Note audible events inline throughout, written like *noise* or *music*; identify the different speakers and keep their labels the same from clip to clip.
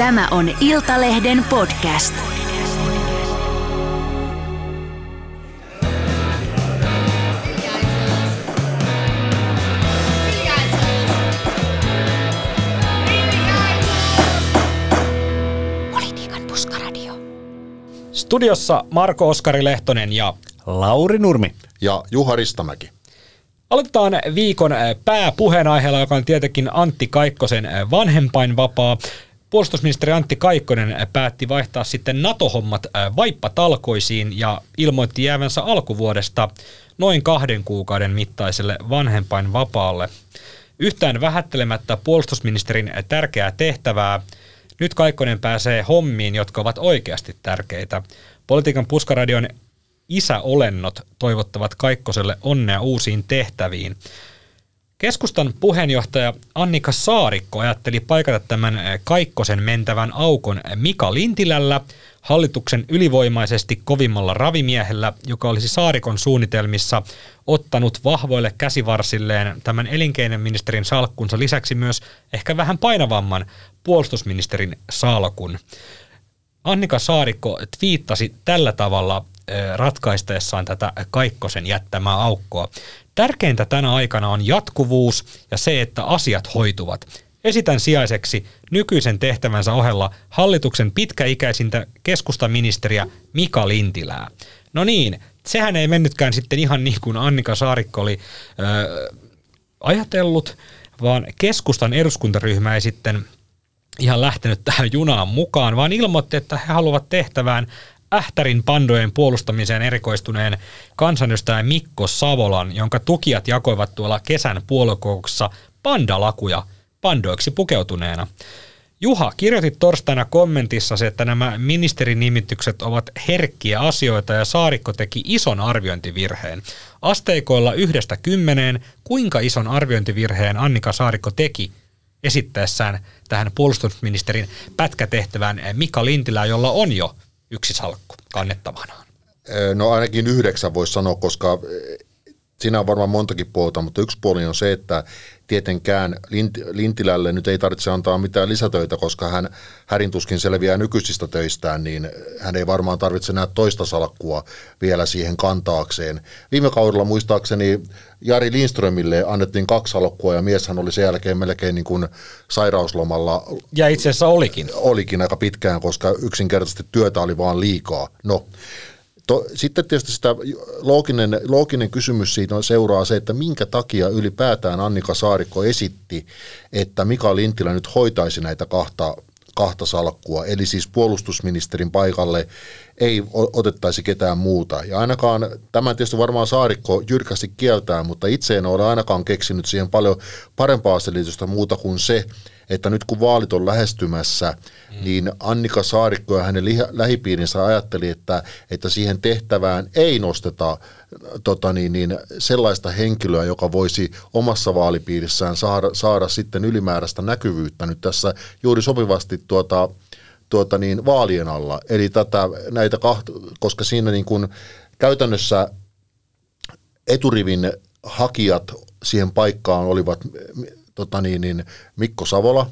Speaker 1: Tämä on Iltalehden podcast.
Speaker 2: Politiikan puskaradio.
Speaker 3: Studiossa Marko Oskari Lehtonen ja
Speaker 4: Lauri Nurmi.
Speaker 5: ja Juha Ristamäki.
Speaker 3: aloitetaan viikon äh, pääpuheenaiheella, joka on tietenkin Antti Kaikkosen äh, vanhempainvapaa. Puolustusministeri Antti Kaikkonen päätti vaihtaa sitten NATO-hommat äh, vaippatalkoisiin ja ilmoitti jäävänsä alkuvuodesta noin kahden kuukauden mittaiselle vanhempainvapaalle. Yhtään vähättelemättä puolustusministerin tärkeää tehtävää, nyt Kaikkonen pääsee hommiin, jotka ovat oikeasti tärkeitä. Politiikan puskaradion isäolennot toivottavat Kaikkoselle onnea uusiin tehtäviin. Keskustan puheenjohtaja Annika Saarikko ajatteli paikata tämän eh, Kaikkosen mentävän aukon Mika Lintilällä, hallituksen ylivoimaisesti kovimmalla ravimiehellä, joka olisi Saarikon suunnitelmissa ottanut vahvoille käsivarsilleen tämän elinkeinoministerin salkkunsa lisäksi myös ehkä vähän painavamman puolustusministerin salkun. Annika Saarikko twiittasi tällä tavalla eh, ratkaisteessaan tätä Kaikkosen jättämää aukkoa. Tärkeintä tänä aikana on jatkuvuus ja se, että asiat hoituvat. Esitän sijaiseksi nykyisen tehtävänsä ohella hallituksen pitkäikäisintä keskustaministeriä Mika Lintilää. No niin, sehän ei mennytkään sitten ihan niin kuin Annika Saarikko oli ö, ajatellut, vaan keskustan eduskuntaryhmä ei sitten ihan lähtenyt tähän junaan mukaan, vaan ilmoitti, että he haluavat tehtävään Ähtärin pandojen puolustamiseen erikoistuneen kansanedustajan Mikko Savolan, jonka tukijat jakoivat tuolla kesän puoluekokouksessa pandalakuja pandoiksi pukeutuneena. Juha, kirjoitit torstaina kommentissa että nämä ministerinimitykset ovat herkkiä asioita ja Saarikko teki ison arviointivirheen. Asteikoilla yhdestä kymmeneen, kuinka ison arviointivirheen Annika Saarikko teki esittäessään tähän puolustusministerin pätkätehtävään Mika Lintilää, jolla on jo yksi salkku kannettavanaan.
Speaker 5: No ainakin yhdeksän voisi sanoa, koska siinä on varmaan montakin puolta, mutta yksi puoli on se, että tietenkään Lint- Lintilälle nyt ei tarvitse antaa mitään lisätöitä, koska hän härintuskin selviää nykyisistä töistään, niin hän ei varmaan tarvitse enää toista salkkua vielä siihen kantaakseen. Viime kaudella muistaakseni Jari Lindströmille annettiin kaksi salkkua ja mieshän oli sen jälkeen melkein niin kuin sairauslomalla
Speaker 3: Ja itse asiassa olikin.
Speaker 5: olikin aika pitkään, koska yksinkertaisesti työtä oli vaan liikaa. No, to, sitten tietysti sitä looginen, looginen kysymys siitä on seuraa se, että minkä takia ylipäätään Annika Saarikko esitti, että Mika Lintilä nyt hoitaisi näitä kahta, kahta salkkua, eli siis puolustusministerin paikalle ei otettaisi ketään muuta. Ja ainakaan, tämän tietysti varmaan Saarikko jyrkästi kieltää, mutta itse en ole ainakaan keksinyt siihen paljon parempaa selitystä muuta kuin se, että nyt kun vaalit on lähestymässä, mm. niin Annika Saarikko ja hänen lähipiirinsä ajatteli, että, että siihen tehtävään ei nosteta tota niin, niin, sellaista henkilöä, joka voisi omassa vaalipiirissään saada, saada sitten ylimääräistä näkyvyyttä nyt tässä juuri sopivasti tuota, tuota niin, vaalien alla. Eli tätä, näitä kahta, koska siinä niin kuin käytännössä eturivin hakijat siihen paikkaan olivat tota niin, niin Mikko Savola,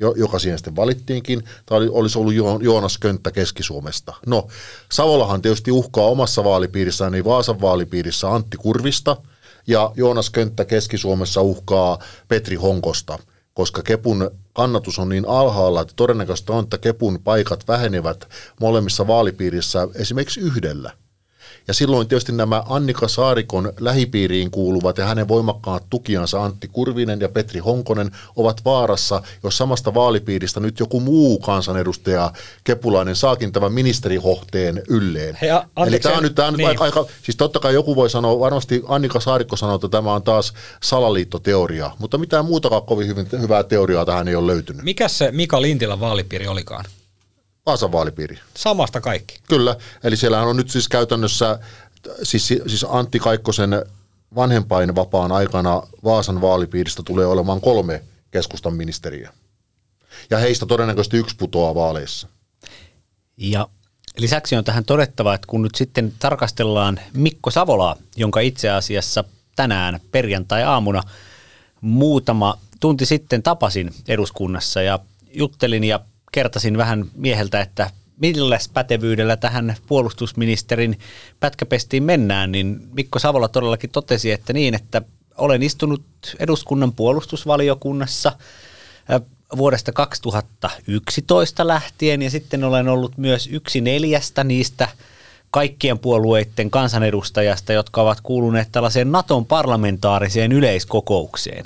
Speaker 5: jo, joka siihen sitten valittiinkin, tai oli, olisi ollut jo, Joonas Könttä Keski-Suomesta. No, Savolahan tietysti uhkaa omassa vaalipiirissään, niin Vaasan vaalipiirissä Antti Kurvista, ja Joonas Könttä Keski-Suomessa uhkaa Petri Honkosta, koska Kepun kannatus on niin alhaalla, että todennäköistä on, että Kepun paikat vähenevät molemmissa vaalipiirissä esimerkiksi yhdellä. Ja silloin tietysti nämä Annika Saarikon lähipiiriin kuuluvat ja hänen voimakkaat tukijansa Antti Kurvinen ja Petri Honkonen ovat vaarassa, jos samasta vaalipiiristä nyt joku muu kansanedustaja Kepulainen saakin tämän ministerihohteen ylleen.
Speaker 3: Hei, a-
Speaker 5: Eli
Speaker 3: anteeksi,
Speaker 5: tämä on nyt, tämä on
Speaker 3: niin.
Speaker 5: aika, aika, siis totta kai joku voi sanoa, varmasti Annika Saarikko sanoo, että tämä on taas salaliittoteoria, mutta mitään muutakaan kovin hyvin, hyvää teoriaa tähän ei ole löytynyt.
Speaker 3: Mikä se Mika Lintilän vaalipiiri olikaan?
Speaker 5: Vaasan vaalipiiri.
Speaker 3: Samasta kaikki.
Speaker 5: Kyllä, eli siellähän on nyt siis käytännössä, siis, siis Antti Kaikkosen vanhempainvapaan aikana Vaasan vaalipiiristä tulee olemaan kolme keskustan ministeriä. Ja heistä todennäköisesti yksi putoaa vaaleissa.
Speaker 4: Ja lisäksi on tähän todettava, että kun nyt sitten tarkastellaan Mikko Savolaa, jonka itse asiassa tänään perjantai-aamuna muutama tunti sitten tapasin eduskunnassa ja juttelin ja kertasin vähän mieheltä, että millä pätevyydellä tähän puolustusministerin pätkäpestiin mennään, niin Mikko Savola todellakin totesi, että niin, että olen istunut eduskunnan puolustusvaliokunnassa vuodesta 2011 lähtien ja sitten olen ollut myös yksi neljästä niistä kaikkien puolueiden kansanedustajasta, jotka ovat kuuluneet tällaiseen Naton parlamentaariseen yleiskokoukseen,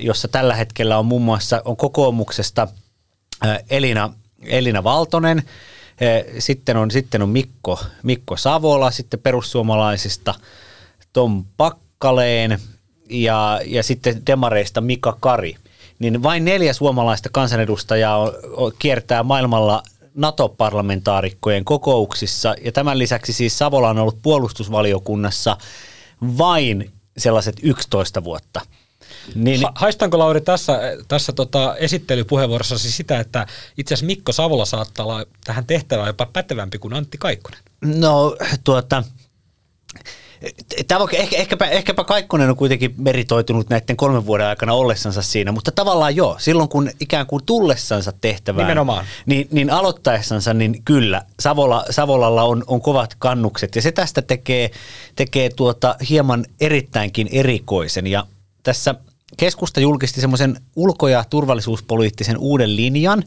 Speaker 4: jossa tällä hetkellä on muun muassa on kokoomuksesta Elina, Elina Valtonen, sitten on, sitten on Mikko, Mikko Savola, sitten perussuomalaisista Tom Pakkaleen ja, ja sitten demareista Mika Kari. Niin vain neljä suomalaista kansanedustajaa kiertää maailmalla NATO-parlamentaarikkojen kokouksissa. Ja tämän lisäksi siis Savola on ollut puolustusvaliokunnassa vain sellaiset 11 vuotta –
Speaker 3: niin, ha- haistanko Lauri tässä, tässä tota esittelypuheenvuorossasi sitä, että itse asiassa Mikko Savola saattaa olla tähän tehtävään jopa pätevämpi kuin Antti Kaikkonen?
Speaker 4: No tuota, Tämä on, ehkä, ehkäpä, ehkäpä Kaikkonen on kuitenkin meritoitunut näiden kolmen vuoden aikana ollessansa siinä, mutta tavallaan joo, silloin kun ikään kuin tullessansa tehtävään,
Speaker 3: Nimenomaan.
Speaker 4: Niin, niin aloittaessansa, niin kyllä, Savola, Savolalla on, on kovat kannukset ja se tästä tekee, tekee tuota hieman erittäinkin erikoisen ja tässä keskusta julkisti semmoisen ulko- ja turvallisuuspoliittisen uuden linjan,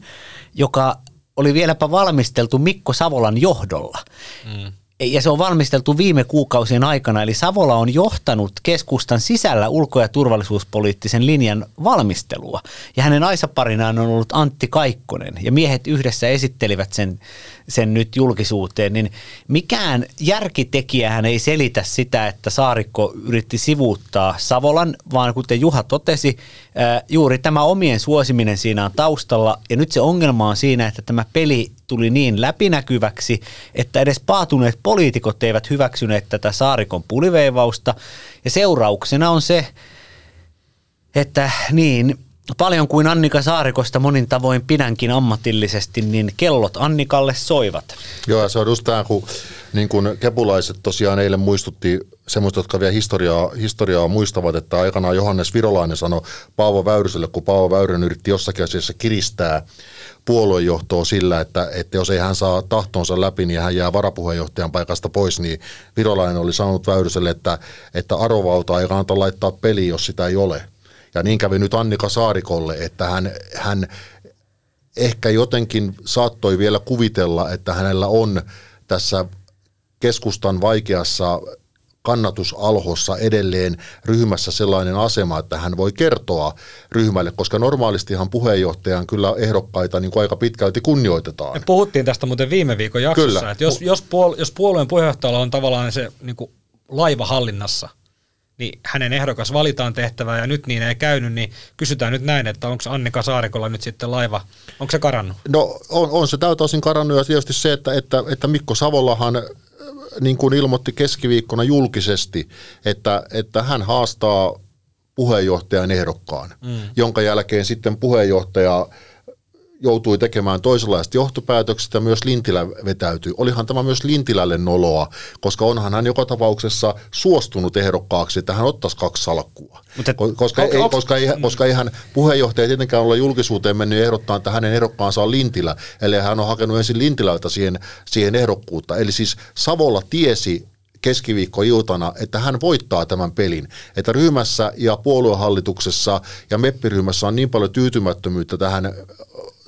Speaker 4: joka oli vieläpä valmisteltu Mikko Savolan johdolla. Mm ja se on valmisteltu viime kuukausien aikana, eli Savola on johtanut keskustan sisällä ulko- ja turvallisuuspoliittisen linjan valmistelua. Ja hänen aisaparinaan on ollut Antti Kaikkonen, ja miehet yhdessä esittelivät sen, sen nyt julkisuuteen, niin mikään järkitekijähän ei selitä sitä, että Saarikko yritti sivuuttaa Savolan, vaan kuten Juha totesi, juuri tämä omien suosiminen siinä on taustalla, ja nyt se ongelma on siinä, että tämä peli tuli niin läpinäkyväksi, että edes paatuneet poliitikot eivät hyväksyneet tätä saarikon puliveivausta. Ja seurauksena on se, että niin paljon kuin Annika Saarikosta monin tavoin pidänkin ammatillisesti, niin kellot Annikalle soivat.
Speaker 5: Joo, se on just tämä, kun, niin kun kepulaiset tosiaan eilen muistutti semmoista, jotka vielä historiaa, historiaa muistavat, että aikanaan Johannes Virolainen sanoi Paavo Väyryselle, kun Paavo Väyrynen yritti jossakin asiassa kiristää puoluejohtoa sillä, että, että jos ei hän saa tahtonsa läpi, niin hän jää varapuheenjohtajan paikasta pois, niin Virolainen oli sanonut Väyryselle, että, että arvovaltaa ei kannata laittaa peliin, jos sitä ei ole. Ja niin kävi nyt Annika Saarikolle, että hän, hän ehkä jotenkin saattoi vielä kuvitella, että hänellä on tässä keskustan vaikeassa kannatusalhossa edelleen ryhmässä sellainen asema, että hän voi kertoa ryhmälle, koska normaalistihan puheenjohtajan kyllä ehdokkaita niin kuin aika pitkälti kunnioitetaan.
Speaker 3: Me puhuttiin tästä muuten viime viikon jaksossa, kyllä. että jos, jos, puol, jos puolueen puheenjohtajalla on tavallaan se niin kuin laiva hallinnassa, niin hänen ehdokas valitaan tehtävään ja nyt niin ei käynyt, niin kysytään nyt näin, että onko Annika Saarikolla nyt sitten laiva, onko se karannut?
Speaker 5: No on, on se tältä osin karannut ja tietysti se, että, että, että Mikko Savolahan niin kuin ilmoitti keskiviikkona julkisesti, että, että hän haastaa puheenjohtajan ehdokkaan, mm. jonka jälkeen sitten puheenjohtaja joutui tekemään toisenlaista johtopäätöksistä ja myös Lintilä vetäytyi. Olihan tämä myös Lintilälle noloa, koska onhan hän joka tapauksessa suostunut ehdokkaaksi, että hän ottaisi kaksi salkkua. Mutta, koska, onko, ei, onko, koska, ei, koska ei hän puheenjohtaja tietenkään olla julkisuuteen mennyt ehdottaa, että hänen ehdokkaansa on Lintilä, eli hän on hakenut ensin Lintilältä siihen, siihen ehdokkuutta. Eli siis Savolla tiesi keskiviikkoiltana, että hän voittaa tämän pelin. Että ryhmässä ja puoluehallituksessa ja meppiryhmässä on niin paljon tyytymättömyyttä tähän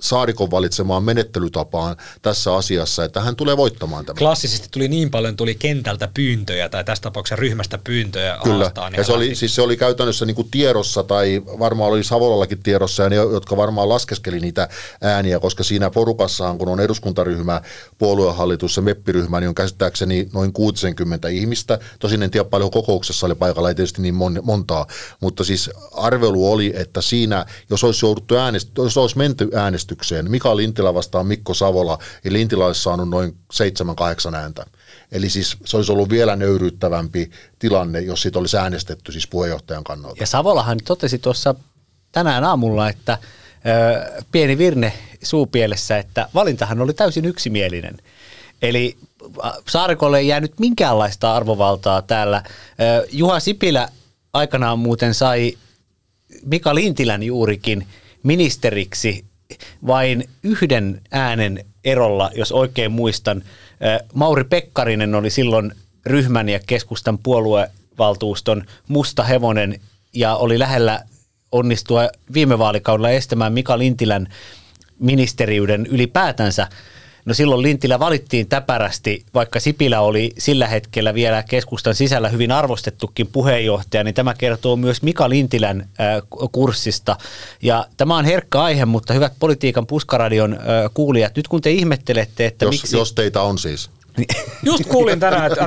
Speaker 5: Saarikon valitsemaan menettelytapaan tässä asiassa, että hän tulee voittamaan tämän.
Speaker 3: Klassisesti tuli niin paljon, tuli kentältä pyyntöjä tai tässä tapauksessa ryhmästä pyyntöjä
Speaker 5: Kyllä, haastaan, ja se oli, siis se oli käytännössä niin kuin tiedossa tai varmaan oli Savolallakin tiedossa ja ne, jotka varmaan laskeskeli niitä ääniä, koska siinä porukassahan, kun on eduskuntaryhmä, puoluehallitus ja meppiryhmä, niin on käsittääkseni noin 60 ihmistä. Tosin en tiedä paljon kokouksessa oli paikalla, ei tietysti niin montaa, mutta siis arvelu oli, että siinä, jos olisi jouduttu äänest, jos olisi menty äänestykseen, äänestykseen. Mika Lintilä vastaan Mikko Savola, ja Lintilä olisi saanut noin 7-8 ääntä. Eli siis se olisi ollut vielä nöyryyttävämpi tilanne, jos siitä olisi äänestetty siis puheenjohtajan kannalta.
Speaker 4: Ja Savolahan totesi tuossa tänään aamulla, että ö, pieni virne suupielessä, että valintahan oli täysin yksimielinen. Eli Saarikolle ei jäänyt minkäänlaista arvovaltaa täällä. Juha Sipilä aikanaan muuten sai Mika Lintilän juurikin ministeriksi vain yhden äänen erolla, jos oikein muistan. Mauri Pekkarinen oli silloin ryhmän ja keskustan puoluevaltuuston musta hevonen ja oli lähellä onnistua viime vaalikaudella estämään Mika Lintilän ministeriyden ylipäätänsä. No silloin Lintilä valittiin täpärästi, vaikka Sipilä oli sillä hetkellä vielä keskustan sisällä hyvin arvostettukin puheenjohtaja, niin tämä kertoo myös Mika Lintilän äh, kurssista. Ja tämä on herkkä aihe, mutta hyvät politiikan puskaradion äh, kuulijat, nyt kun te ihmettelette, että
Speaker 5: jos,
Speaker 4: miksi...
Speaker 5: Jos teitä on siis.
Speaker 3: Just kuulin tänään, että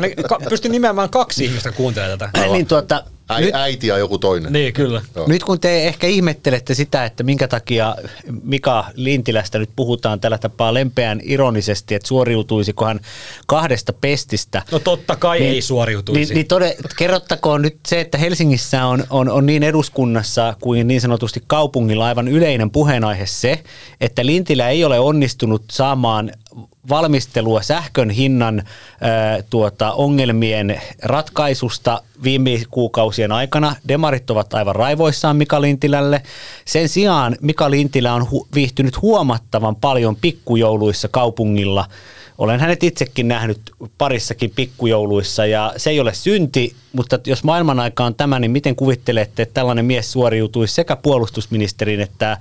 Speaker 3: pystyn nimeämään kaksi ihmistä kuuntelemaan tätä.
Speaker 4: niin tuota,
Speaker 5: Äi, nyt, äiti ja joku toinen.
Speaker 3: Niin, kyllä.
Speaker 4: Joo. Nyt kun te ehkä ihmettelette sitä, että minkä takia Mika Lintilästä nyt puhutaan tällä tapaa lempeän ironisesti, että suoriutuisiko hän kahdesta pestistä.
Speaker 3: No totta kai niin, ei suoriutuisi.
Speaker 4: Niin, niin tode, kerrottakoon nyt se, että Helsingissä on, on, on niin eduskunnassa kuin niin sanotusti kaupungilla aivan yleinen puheenaihe se, että Lintilä ei ole onnistunut saamaan valmistelua sähkön hinnan ää, tuota, ongelmien ratkaisusta viime kuukausien aikana. Demarit ovat aivan raivoissaan Mika Lintilälle. Sen sijaan Mika Lintilä on hu- viihtynyt huomattavan paljon pikkujouluissa kaupungilla. Olen hänet itsekin nähnyt parissakin pikkujouluissa ja se ei ole synti, mutta jos maailman aika on tämä, niin miten kuvittelette, että tällainen mies suoriutuisi sekä puolustusministerin että,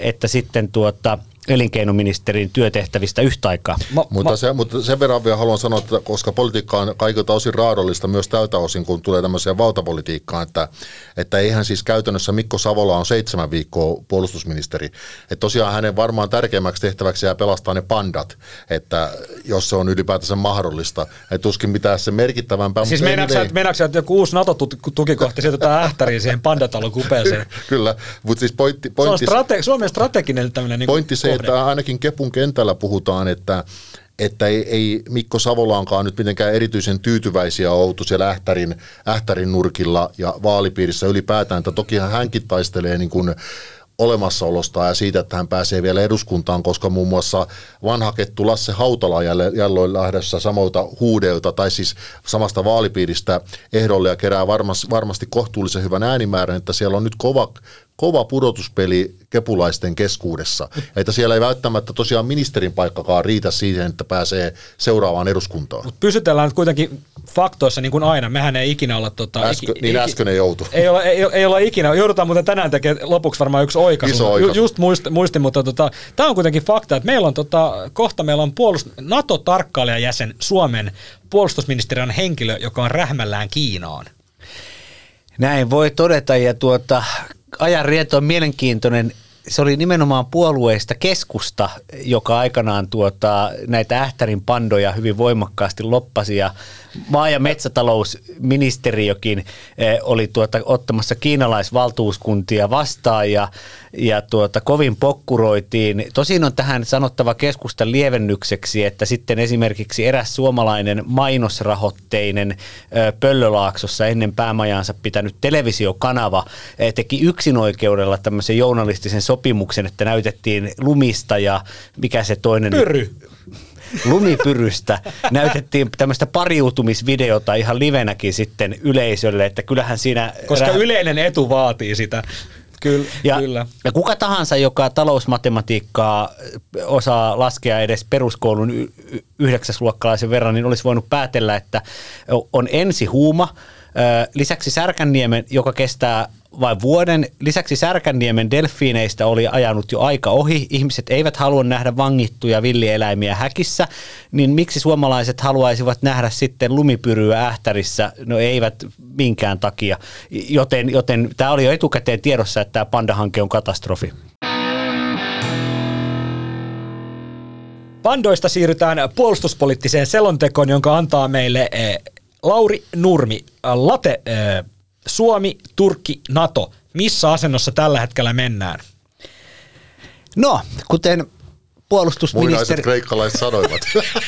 Speaker 4: että sitten tuota, elinkeinoministerin työtehtävistä yhtä aikaa.
Speaker 5: Ma, mutta, ma, se, mutta sen verran vielä haluan sanoa, että koska politiikka on kaikilta osin raadollista myös tältä osin, kun tulee tämmöiseen valtapolitiikkaan, että, että eihän siis käytännössä Mikko Savola on seitsemän viikkoa puolustusministeri. Että tosiaan hänen varmaan tärkeimmäksi tehtäväksi jää pelastaa ne pandat, että jos se on ylipäätänsä mahdollista. Että tuskin mitään se merkittävämpää.
Speaker 3: Siis meinaatko että joku uusi NATO-tukikohta sijoitetaan ähtäriin siihen pandatalon kupeeseen? *laughs*
Speaker 5: Kyllä, mutta siis pointti, pointti,
Speaker 3: se on strate- Suomen strateginen tämmöinen niin
Speaker 5: pointti se, että ainakin Kepun kentällä puhutaan, että että ei, ei Mikko Savolaankaan nyt mitenkään erityisen tyytyväisiä oltu siellä Ähtärin, Ähtärin nurkilla ja vaalipiirissä ylipäätään, että tokihan hänkin taistelee niin kuin olemassaolosta ja siitä, että hän pääsee vielä eduskuntaan, koska muun muassa vanha kettu Lasse Hautala jälleen lähdössä samoilta huudeilta tai siis samasta vaalipiiristä ehdolle ja kerää varmasti, varmasti kohtuullisen hyvän äänimäärän, että siellä on nyt kova, kova pudotuspeli kepulaisten keskuudessa. Että siellä ei välttämättä tosiaan ministerin paikkakaan riitä siihen, että pääsee seuraavaan eduskuntaan.
Speaker 3: Mut pysytellään nyt kuitenkin faktoissa niin kuin aina. Mehän ei ikinä olla... Tota,
Speaker 5: Äskö, iki, niin äsken ei joutu.
Speaker 3: Ei ole, ei, ei ole ikinä. Joudutaan muuten tänään tekemään lopuksi varmaan yksi oikaisu.
Speaker 5: Iso oikaisu.
Speaker 3: Ju, just muistin, muistin mutta tota, tämä on kuitenkin fakta, että meillä on tota, kohta meillä on puolust, NATO-tarkkailijajäsen Suomen puolustusministeriön henkilö, joka on rähmällään Kiinaan.
Speaker 4: Näin voi todeta ja tuota, ajan rieto on mielenkiintoinen. Se oli nimenomaan puolueista keskusta, joka aikanaan tuota, näitä ähtärin pandoja hyvin voimakkaasti loppasi ja maa- ja metsätalousministeriökin eh, oli tuota, ottamassa kiinalaisvaltuuskuntia vastaan ja, ja tuota, kovin pokkuroitiin. Tosin on tähän sanottava keskustan lievennykseksi, että sitten esimerkiksi eräs suomalainen mainosrahoitteinen Pöllölaaksossa ennen päämajaansa pitänyt televisiokanava eh, teki yksinoikeudella tämmöisen journalistisen sopimuksen, että näytettiin lumista ja mikä se toinen...
Speaker 3: Pyry
Speaker 4: lumipyrystä näytettiin tämmöistä pariutumisvideota ihan livenäkin sitten yleisölle, että kyllähän siinä...
Speaker 3: Koska rä- yleinen etu vaatii sitä. Kyllä,
Speaker 4: ja,
Speaker 3: kyllä.
Speaker 4: ja kuka tahansa, joka talousmatematiikkaa osaa laskea edes peruskoulun y- yhdeksäsluokkalaisen verran, niin olisi voinut päätellä, että on ensi huuma, lisäksi Särkänniemen, joka kestää vain vuoden. Lisäksi Särkänniemen delfiineistä oli ajanut jo aika ohi. Ihmiset eivät halua nähdä vangittuja villieläimiä häkissä, niin miksi suomalaiset haluaisivat nähdä sitten lumipyryä ähtärissä? No eivät minkään takia. Joten, joten tämä oli jo etukäteen tiedossa, että tämä pandahanke on katastrofi.
Speaker 3: Pandoista siirrytään puolustuspoliittiseen selontekoon, jonka antaa meille eh, Lauri Nurmi. Late eh, Suomi, Turkki, NATO. Missä asennossa tällä hetkellä mennään?
Speaker 4: No, kuten puolustusministeri...
Speaker 5: Muinaiset kreikkalaiset sanoivat.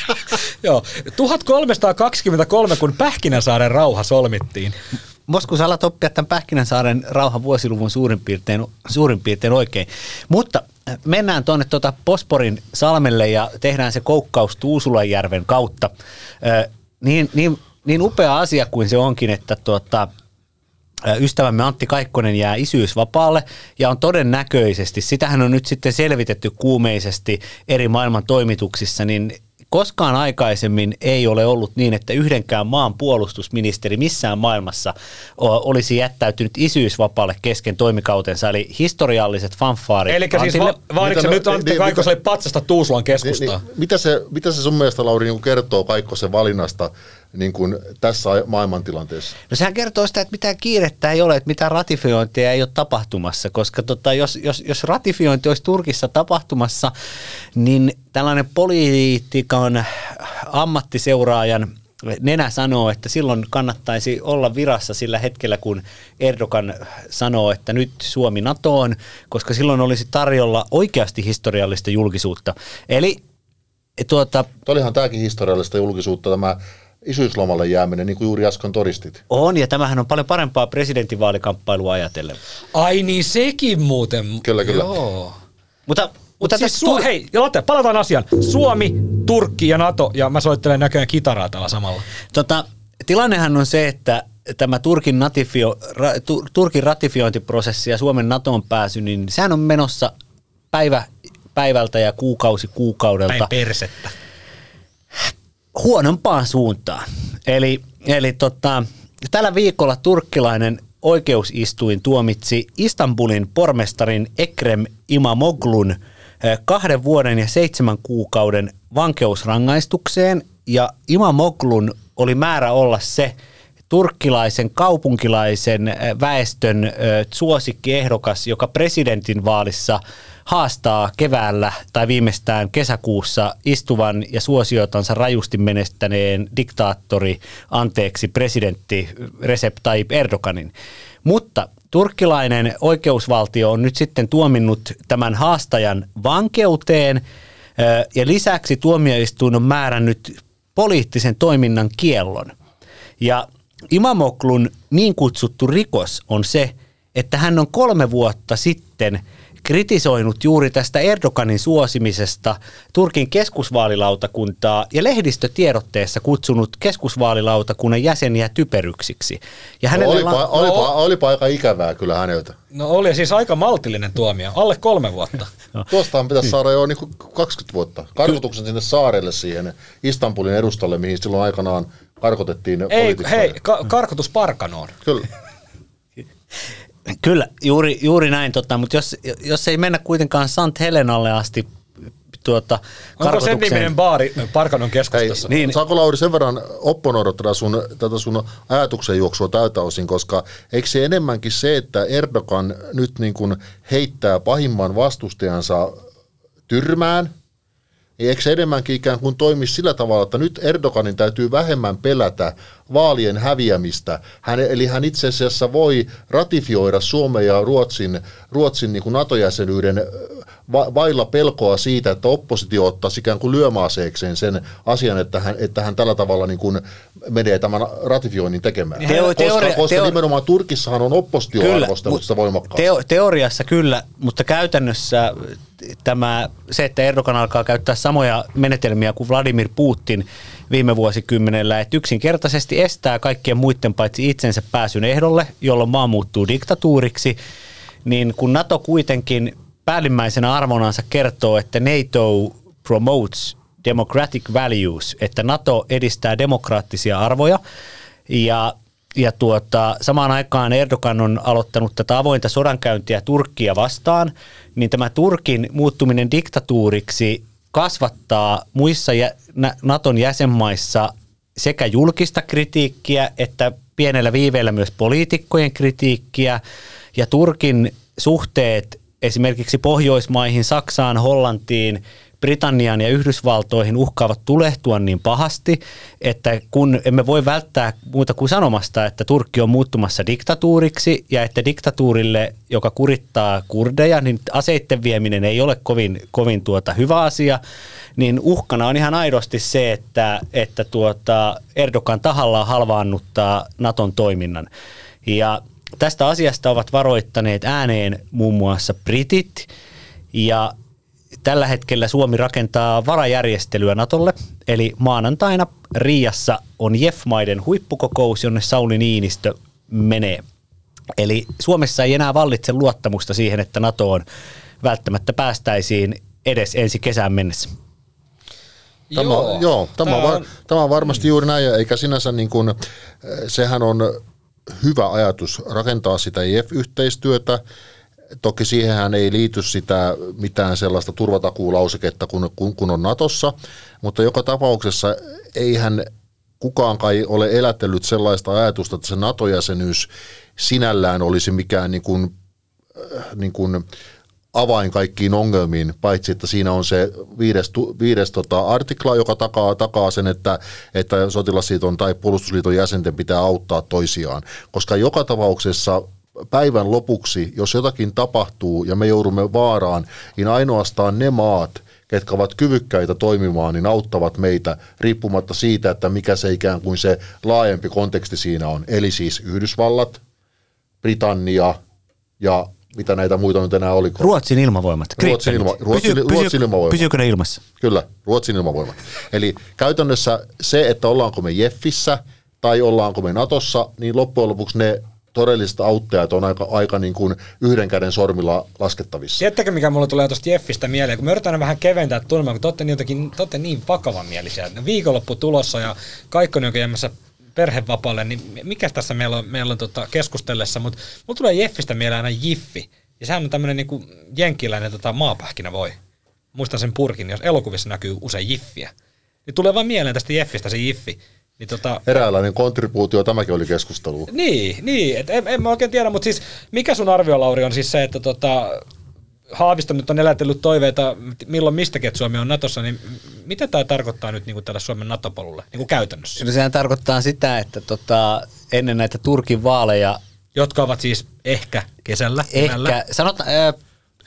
Speaker 5: *laughs*
Speaker 3: Joo, 1323, kun Pähkinänsaaren rauha solmittiin.
Speaker 4: Voisiko sä alat oppia tämän Pähkinänsaaren rauhan vuosiluvun suurin piirtein, suurin piirtein oikein. Mutta äh, mennään tuonne tuota Posporin salmelle ja tehdään se koukkaus Tuusulanjärven kautta. Äh, niin, niin, niin upea asia kuin se onkin, että tuota, ystävämme Antti Kaikkonen jää isyysvapaalle ja on todennäköisesti, sitähän on nyt sitten selvitetty kuumeisesti eri maailman toimituksissa, niin koskaan aikaisemmin ei ole ollut niin, että yhdenkään maan puolustusministeri missään maailmassa olisi jättäytynyt isyysvapaalle kesken toimikautensa, eli historialliset fanfaarit.
Speaker 3: Eli siis va- vaaditko nyt Antti niin, Kaikkoselle patsasta Tuusulan keskustaa?
Speaker 5: Niin, niin, mitä, se, mitä se sun mielestä, Lauri, niin kertoo Kaikkosen valinnasta niin kuin tässä maailmantilanteessa?
Speaker 4: No sehän kertoo sitä, että mitään kiirettä ei ole, että mitään ratifiointia ei ole tapahtumassa, koska tota, jos, jos, jos ratifiointi olisi Turkissa tapahtumassa, niin tällainen politiikan ammattiseuraajan nenä sanoo, että silloin kannattaisi olla virassa sillä hetkellä, kun Erdogan sanoo, että nyt Suomi NATOon, koska silloin olisi tarjolla oikeasti historiallista julkisuutta. Eli tuota...
Speaker 5: Olihan tämäkin historiallista julkisuutta, tämä isyyslomalle jääminen, niin kuin juuri äsken todistit.
Speaker 4: On, ja tämähän on paljon parempaa presidentinvaalikamppailua ajatellen.
Speaker 3: Ai niin, sekin muuten.
Speaker 5: Kyllä, kyllä.
Speaker 3: Joo.
Speaker 4: Mutta mutta
Speaker 3: siis Su- hei, Latte, palataan asiaan. Suomi, Turkki ja NATO, ja mä soittelen näköjään kitaraa tällä samalla.
Speaker 4: Tota, tilannehan on se, että tämä Turkin, natifio, ra, Turkin ratifiointiprosessi ja Suomen NATOon pääsy, niin sehän on menossa päivä päivältä ja kuukausi kuukaudelta.
Speaker 3: Päin persettä
Speaker 4: huonompaan suuntaan. Eli, eli tota, tällä viikolla turkkilainen oikeusistuin tuomitsi Istanbulin pormestarin Ekrem Imamoglun eh, kahden vuoden ja seitsemän kuukauden vankeusrangaistukseen. Ja Imamoglun oli määrä olla se turkkilaisen kaupunkilaisen eh, väestön eh, suosikkiehdokas, joka presidentin vaalissa – haastaa keväällä tai viimeistään kesäkuussa istuvan ja suosiotansa rajusti menestäneen diktaattori, anteeksi, presidentti Recep Tayyip Erdoganin. Mutta turkkilainen oikeusvaltio on nyt sitten tuominnut tämän haastajan vankeuteen ja lisäksi tuomioistuin on määrännyt poliittisen toiminnan kiellon. Ja Imamoklun niin kutsuttu rikos on se, että hän on kolme vuotta sitten – kritisoinut juuri tästä Erdoganin suosimisesta Turkin keskusvaalilautakuntaa ja lehdistötiedotteessa kutsunut keskusvaalilautakunnan jäseniä typeryksiksi. Ja
Speaker 5: no, olipa, la- olipa, no, olipa aika ikävää kyllä häneltä.
Speaker 3: No oli siis aika maltillinen tuomio, alle kolme vuotta. *laughs*
Speaker 5: no. Tuostahan pitäisi saada jo niin 20 vuotta. Karkotuksen sinne saarelle siihen Istanbulin edustalle, mihin silloin aikanaan karkotettiin
Speaker 3: Ei, hei, ka- karkotus Parkanoon.
Speaker 5: Kyllä. *laughs*
Speaker 4: Kyllä, juuri, juuri näin, tota, mutta jos, jos ei mennä kuitenkaan Sant Helenalle asti tuota,
Speaker 3: Onko sen niminen baari Parkanon keskustassa?
Speaker 5: Hei, niin. Saako Lauri sen verran opponoida tätä sun, tätä sun ajatuksen juoksua tältä osin, koska eikö se enemmänkin se, että Erdogan nyt niin kuin heittää pahimman vastustajansa tyrmään, niin eikö se enemmänkin ikään kuin toimi sillä tavalla, että nyt Erdoganin täytyy vähemmän pelätä vaalien häviämistä. Hän, eli hän itse asiassa voi ratifioida Suomen ja Ruotsin, Ruotsin niin kuin NATO-jäsenyyden va, vailla pelkoa siitä, että oppositio ottaisi ikään kuin lyömaaseekseen sen asian, että hän, että hän tällä tavalla niin kuin menee tämän ratifioinnin tekemään. Teo, koska teoria, koska teo, nimenomaan Turkissahan on oppositio kyllä, arvostellut sitä voimakkaasti. Teo,
Speaker 4: teoriassa kyllä, mutta käytännössä tämä, se, että Erdogan alkaa käyttää samoja menetelmiä kuin Vladimir Putin viime vuosikymmenellä, että yksinkertaisesti estää kaikkien muiden paitsi itsensä pääsyn ehdolle, jolloin maa muuttuu diktatuuriksi, niin kun NATO kuitenkin päällimmäisenä arvonansa kertoo, että NATO promotes democratic values, että NATO edistää demokraattisia arvoja ja ja tuota, samaan aikaan Erdogan on aloittanut tätä avointa sodankäyntiä Turkkia vastaan, niin tämä Turkin muuttuminen diktatuuriksi kasvattaa muissa Naton jäsenmaissa sekä julkista kritiikkiä että pienellä viiveellä myös poliitikkojen kritiikkiä. Ja Turkin suhteet esimerkiksi Pohjoismaihin, Saksaan, Hollantiin, Britanniaan ja Yhdysvaltoihin uhkaavat tulehtua niin pahasti, että kun emme voi välttää muuta kuin sanomasta, että Turkki on muuttumassa diktatuuriksi ja että diktatuurille, joka kurittaa kurdeja, niin aseitten vieminen ei ole kovin, kovin tuota hyvä asia, niin uhkana on ihan aidosti se, että, että tuota Erdogan tahallaan halvaannuttaa Naton toiminnan. Ja Tästä asiasta ovat varoittaneet ääneen muun muassa britit ja tällä hetkellä Suomi rakentaa varajärjestelyä Natolle, eli maanantaina Riassa on JEF-maiden huippukokous, jonne Sauli Niinistö menee. Eli Suomessa ei enää vallitse luottamusta siihen, että NATOon välttämättä päästäisiin edes ensi kesään mennessä.
Speaker 5: Tämä, joo, joo tämä, tämä, on, tämä on varmasti juuri näin, eikä sinänsä niin kuin, sehän on hyvä ajatus rakentaa sitä IF-yhteistyötä. Toki siihenhän ei liity sitä mitään sellaista turvatakuulauseketta kun, kun, kun on Natossa, mutta joka tapauksessa eihän kukaan kai ole elätellyt sellaista ajatusta, että se NATO-jäsenyys sinällään olisi mikään niin kuin, niin kuin avain kaikkiin ongelmiin, paitsi että siinä on se viides, viides tota, artikla, joka takaa, takaa sen, että, että sotilasliiton tai puolustusliiton jäsenten pitää auttaa toisiaan. Koska joka tapauksessa päivän lopuksi, jos jotakin tapahtuu ja me joudumme vaaraan, niin ainoastaan ne maat, ketkä ovat kyvykkäitä toimimaan, niin auttavat meitä riippumatta siitä, että mikä se ikään kuin se laajempi konteksti siinä on. Eli siis Yhdysvallat, Britannia ja mitä näitä muita nyt enää oli.
Speaker 4: Ruotsin ilmavoimat.
Speaker 5: Ruotsin, ilma, Ruotsin,
Speaker 4: Pysy,
Speaker 5: Ruotsin ilmavoimat.
Speaker 4: Pysyykö ne ilmassa?
Speaker 5: Kyllä, Ruotsin ilmavoimat. Eli käytännössä se, että ollaanko me Jeffissä tai ollaanko me Natossa, niin loppujen lopuksi ne todelliset auttajat on aika, aika niin kuin yhden käden sormilla laskettavissa.
Speaker 3: Tiedättekö, mikä mulle tulee tuosta Jeffistä mieleen, kun me yritetään vähän keventää tunnelmaa, kun te olette, niin jotenkin, te olette niin mielisiä. Viikonloppu tulossa ja Kaikkonen on jäämässä perhevapaalle, niin mikä tässä meillä on, meillä on tota keskustellessa, mutta mulla tulee Jeffistä mieleen aina Jiffi. Ja sehän on tämmöinen niinku jenkkiläinen tota maapähkinä voi. Muistan sen purkin, jos elokuvissa näkyy usein Jiffiä. Niin tulee vaan mieleen tästä Jeffistä se Jiffi. Niin tota,
Speaker 5: Eräänlainen kontribuutio, tämäkin oli keskustelu.
Speaker 3: Niin, niin et en, en mä oikein tiedä, mutta siis mikä sun arvio, Lauri, on siis se, että tota, Haavisto nyt on elätellyt toiveita, milloin mistäkin, että Suomi on Natossa, niin mitä tämä tarkoittaa nyt niin kuin tällä Suomen NATO-polulle niin kuin käytännössä?
Speaker 4: No sehän tarkoittaa sitä, että tota, ennen näitä Turkin vaaleja...
Speaker 3: Jotka ovat siis ehkä kesällä.
Speaker 4: Ehkä, kesällä. sanotaan, äh,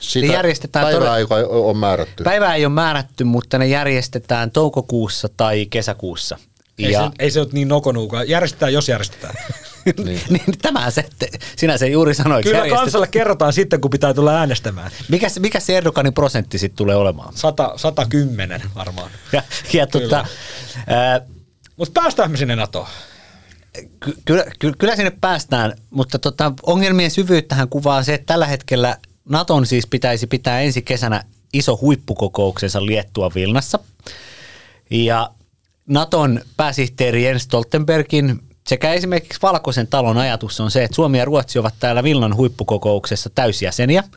Speaker 5: sitä järjestetään päivää ei ole määrätty.
Speaker 4: Päivää ei ole määrätty, mutta ne järjestetään toukokuussa tai kesäkuussa.
Speaker 3: Ei, ja, se, ei se ole niin nokonuuka. Järjestetään, jos järjestetään. *laughs*
Speaker 4: niin. niin tämä se, sinä se juuri sanoit.
Speaker 3: Kyllä kansalle kerrotaan sitten, kun pitää tulla äänestämään.
Speaker 4: Mikä, mikä se Erdoganin prosentti sitten tulee olemaan?
Speaker 3: 100, 110 varmaan.
Speaker 4: Ja, ja tota,
Speaker 3: Mutta päästään me sinne NATOon.
Speaker 4: Ky- kyllä, ky- kyllä sinne päästään, mutta tota, ongelmien syvyyttähän kuvaa se, että tällä hetkellä Naton siis pitäisi pitää ensi kesänä iso huippukokouksensa Liettua Vilnassa. Ja Naton pääsihteeri Jens Stoltenbergin sekä esimerkiksi Valkoisen talon ajatus on se, että Suomi ja Ruotsi ovat täällä Vilnan huippukokouksessa täysjäseniä, mm.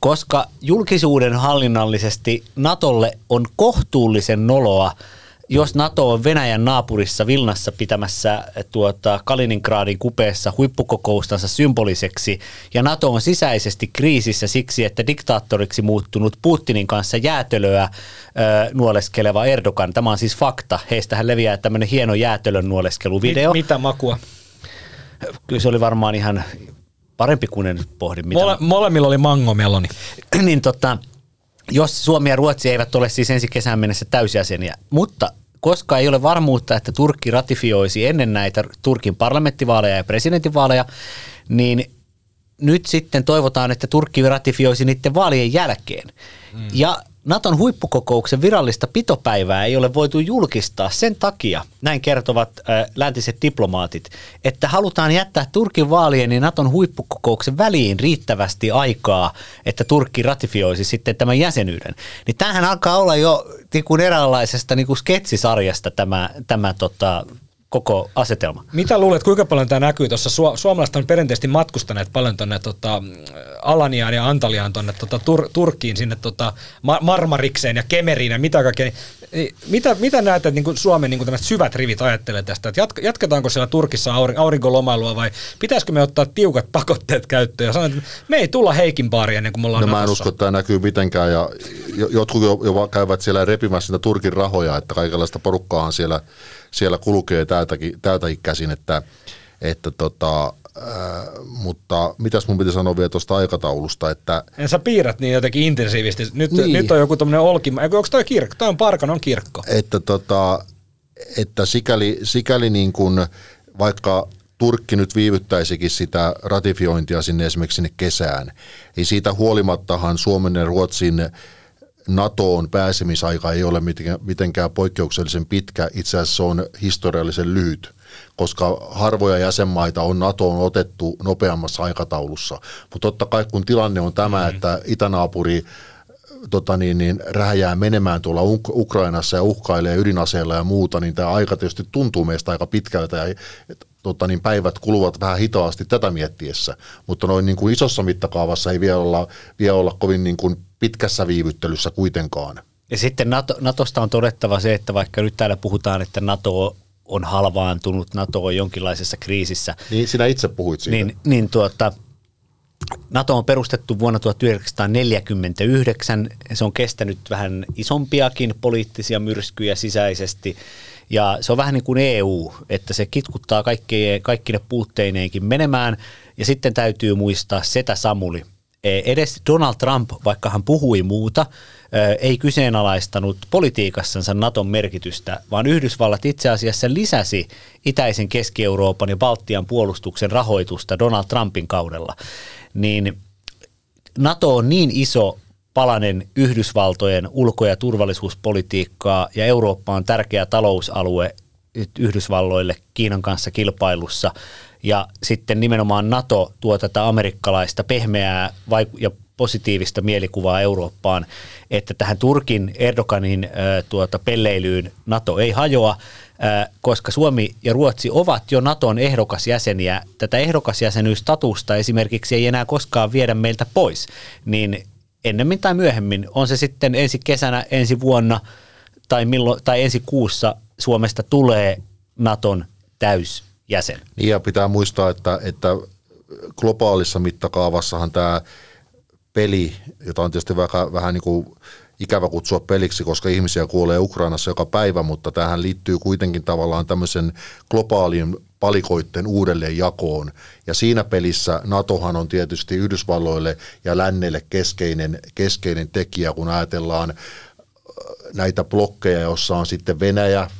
Speaker 4: koska julkisuuden hallinnallisesti Natolle on kohtuullisen noloa – jos NATO on Venäjän naapurissa Vilnassa pitämässä tuota, Kaliningradin kupeessa huippukokoustansa symboliseksi, ja NATO on sisäisesti kriisissä siksi, että diktaattoriksi muuttunut Putinin kanssa jäätölöä ö, nuoleskeleva Erdogan, tämä on siis fakta, heistähän leviää tämmöinen hieno jäätölön nuoleskeluvideo.
Speaker 3: Mit, mitä makua?
Speaker 4: Kyllä se oli varmaan ihan parempi kuin en pohdi. Mitä
Speaker 3: Mole, molemmilla oli mangomeloni. *clears throat*
Speaker 4: niin tota, jos Suomi ja Ruotsi eivät ole siis ensi kesän mennessä täysjäseniä, mutta koska ei ole varmuutta, että Turkki ratifioisi ennen näitä Turkin parlamenttivaaleja ja presidentinvaaleja, niin nyt sitten toivotaan, että Turkki ratifioisi niiden vaalien jälkeen. Mm. Ja Naton huippukokouksen virallista pitopäivää ei ole voitu julkistaa sen takia, näin kertovat läntiset diplomaatit, että halutaan jättää Turkin vaalien ja Naton huippukokouksen väliin riittävästi aikaa, että Turkki ratifioisi sitten tämän jäsenyyden. Niin tämähän alkaa olla jo niin kuin eräänlaisesta niin kuin sketsisarjasta tämä, tämä tota, koko asetelma.
Speaker 3: Mitä luulet, kuinka paljon tämä näkyy tuossa? Su- suomalaiset on perinteisesti matkustaneet paljon tuonne tota, Alaniaan ja Antaliaan tuonne tota, Tur- Turkkiin, sinne tota, Marmarikseen ja Kemeriin ja mitä kaikkea. Niin, mitä, mitä näet, että niin Suomen niin kuin syvät rivit ajattelee tästä? Että jat- jatketaanko siellä Turkissa aurin- aurinkolomailua vai pitäisikö me ottaa tiukat *laughs* pakotteet käyttöön ja sanoa, että me ei tulla Heikin baariin ennen kuin me ollaan
Speaker 5: no, mä en usko, että tämä näkyy mitenkään ja jotkut jo, jo käyvät siellä repimässä niitä Turkin rahoja, että kaikenlaista porukkaahan siellä – siellä kulkee täältäkin, täältäkin käsin, että, että tota, Äh, mutta mitäs mun piti sanoa vielä tuosta aikataulusta, että...
Speaker 3: En sä piirrät niin jotenkin intensiivisesti. Nyt, niin. nyt on joku tämmöinen olki, onko toi kirkko? Toi on Parkanon kirkko.
Speaker 5: Että, tota, että sikäli, sikäli niin kuin, vaikka Turkki nyt viivyttäisikin sitä ratifiointia sinne esimerkiksi sinne kesään, niin siitä huolimattahan Suomen ja Ruotsin NATOon pääsemisaika ei ole mitenkään poikkeuksellisen pitkä, itse asiassa se on historiallisen lyhyt. koska harvoja jäsenmaita on NATOon otettu nopeammassa aikataulussa. Mutta totta kai kun tilanne on tämä, mm-hmm. että itänaapuri tota niin, niin, rähjää menemään tuolla Ukrainassa ja uhkailee ydinaseilla ja muuta, niin tämä aika tietysti tuntuu meistä aika pitkältä ja tota niin, päivät kuluvat vähän hitaasti tätä miettiessä, mutta noin niin kuin isossa mittakaavassa ei vielä olla, vielä olla kovin niin kuin pitkässä viivyttelyssä kuitenkaan.
Speaker 4: Ja sitten NATO, Natosta on todettava se, että vaikka nyt täällä puhutaan, että NATO on halvaantunut, NATO on jonkinlaisessa kriisissä.
Speaker 5: Niin sinä itse puhuit siitä.
Speaker 4: Niin, niin tuota, NATO on perustettu vuonna 1949. Se on kestänyt vähän isompiakin poliittisia myrskyjä sisäisesti. Ja se on vähän niin kuin EU, että se kitkuttaa kaikki, kaikki ne puutteineenkin menemään. Ja sitten täytyy muistaa Setä Samuli. E, edes Donald Trump, vaikka hän puhui muuta, ei kyseenalaistanut politiikassansa Naton merkitystä, vaan Yhdysvallat itse asiassa lisäsi itäisen Keski-Euroopan ja Baltian puolustuksen rahoitusta Donald Trumpin kaudella. Niin NATO on niin iso palanen Yhdysvaltojen ulko- ja turvallisuuspolitiikkaa ja Eurooppa on tärkeä talousalue Yhdysvalloille Kiinan kanssa kilpailussa. Ja sitten nimenomaan NATO tuo tätä amerikkalaista pehmeää ja positiivista mielikuvaa Eurooppaan, että tähän Turkin Erdoganin tuota, pelleilyyn NATO ei hajoa, koska Suomi ja Ruotsi ovat jo Naton ehdokasjäseniä. Tätä ehdokasjäsenyystatusta esimerkiksi ei enää koskaan viedä meiltä pois, niin ennemmin tai myöhemmin, on se sitten ensi kesänä, ensi vuonna tai, milloin, tai ensi kuussa Suomesta tulee Naton täysjäsen.
Speaker 5: Niin ja pitää muistaa, että, että globaalissa mittakaavassahan tämä peli, jota on tietysti vähän, vähän niin kuin ikävä kutsua peliksi, koska ihmisiä kuolee Ukrainassa joka päivä, mutta tähän liittyy kuitenkin tavallaan tämmöisen globaalin palikoitten uudelleenjakoon. Ja siinä pelissä NATOhan on tietysti Yhdysvalloille ja lännelle keskeinen, keskeinen tekijä, kun ajatellaan äh, näitä blokkeja, jossa on sitten Venäjä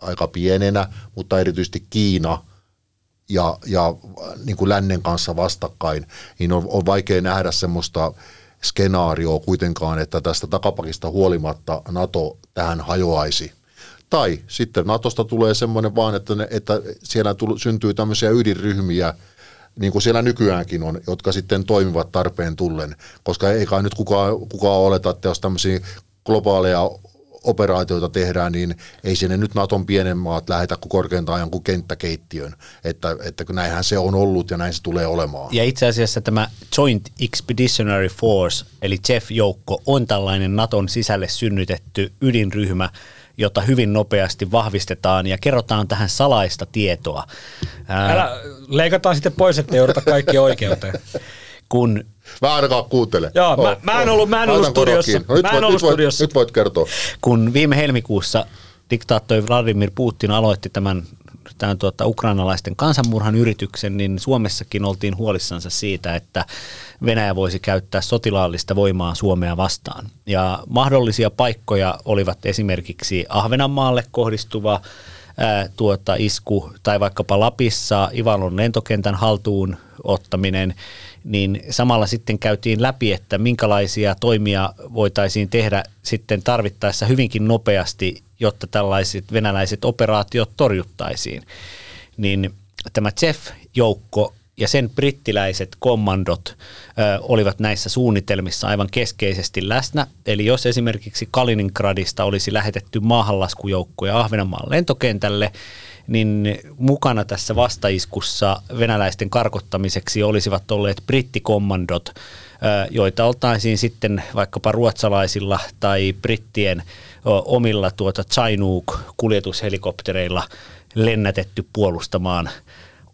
Speaker 5: aika pienenä, mutta erityisesti Kiina ja, ja niin kuin lännen kanssa vastakkain, niin on, on vaikea nähdä semmoista skenaarioa kuitenkaan, että tästä takapakista huolimatta NATO tähän hajoaisi. Tai sitten Natosta tulee semmoinen vaan, että, ne, että siellä tull, syntyy tämmöisiä ydinryhmiä, niin kuin siellä nykyäänkin on, jotka sitten toimivat tarpeen tullen, koska ei kai nyt kukaan, kukaan oleta, että jos tämmöisiä globaaleja operaatioita tehdään, niin ei sinne nyt Naton pienen maat lähetä kuin korkeintaan jonkun kenttäkeittiön, että, että näinhän se on ollut ja näin se tulee olemaan.
Speaker 4: Ja itse asiassa tämä Joint Expeditionary Force, eli JEF-joukko, on tällainen Naton sisälle synnytetty ydinryhmä, jota hyvin nopeasti vahvistetaan ja kerrotaan tähän salaista tietoa.
Speaker 3: Älä, leikataan sitten pois, että jouduta kaikki oikeuteen. *laughs*
Speaker 4: kun
Speaker 5: Mä ainakaan kuuntele.
Speaker 3: Joo, oh, mä, mä en ollut, mä en ollut studiossa.
Speaker 5: No, nyt,
Speaker 3: mä
Speaker 5: en
Speaker 3: voit,
Speaker 5: ollut
Speaker 3: nyt, studiossa.
Speaker 5: Voit, nyt voit kertoa.
Speaker 4: Kun viime helmikuussa diktaattori Vladimir Putin aloitti tämän, tämän tuota, ukrainalaisten kansanmurhan yrityksen, niin Suomessakin oltiin huolissansa siitä, että Venäjä voisi käyttää sotilaallista voimaa Suomea vastaan. Ja mahdollisia paikkoja olivat esimerkiksi Ahvenanmaalle kohdistuva ää, tuota, isku tai vaikkapa Lapissa Ivalon lentokentän haltuun ottaminen – niin samalla sitten käytiin läpi, että minkälaisia toimia voitaisiin tehdä sitten tarvittaessa hyvinkin nopeasti, jotta tällaiset venäläiset operaatiot torjuttaisiin. Niin tämä CEF-joukko ja sen brittiläiset kommandot ö, olivat näissä suunnitelmissa aivan keskeisesti läsnä. Eli jos esimerkiksi Kaliningradista olisi lähetetty maahanlaskujoukkoja Ahvenanmaan lentokentälle, niin mukana tässä vastaiskussa venäläisten karkottamiseksi olisivat olleet brittikommandot, joita oltaisiin sitten vaikkapa ruotsalaisilla tai brittien omilla tuota Chinook-kuljetushelikoptereilla lennätetty puolustamaan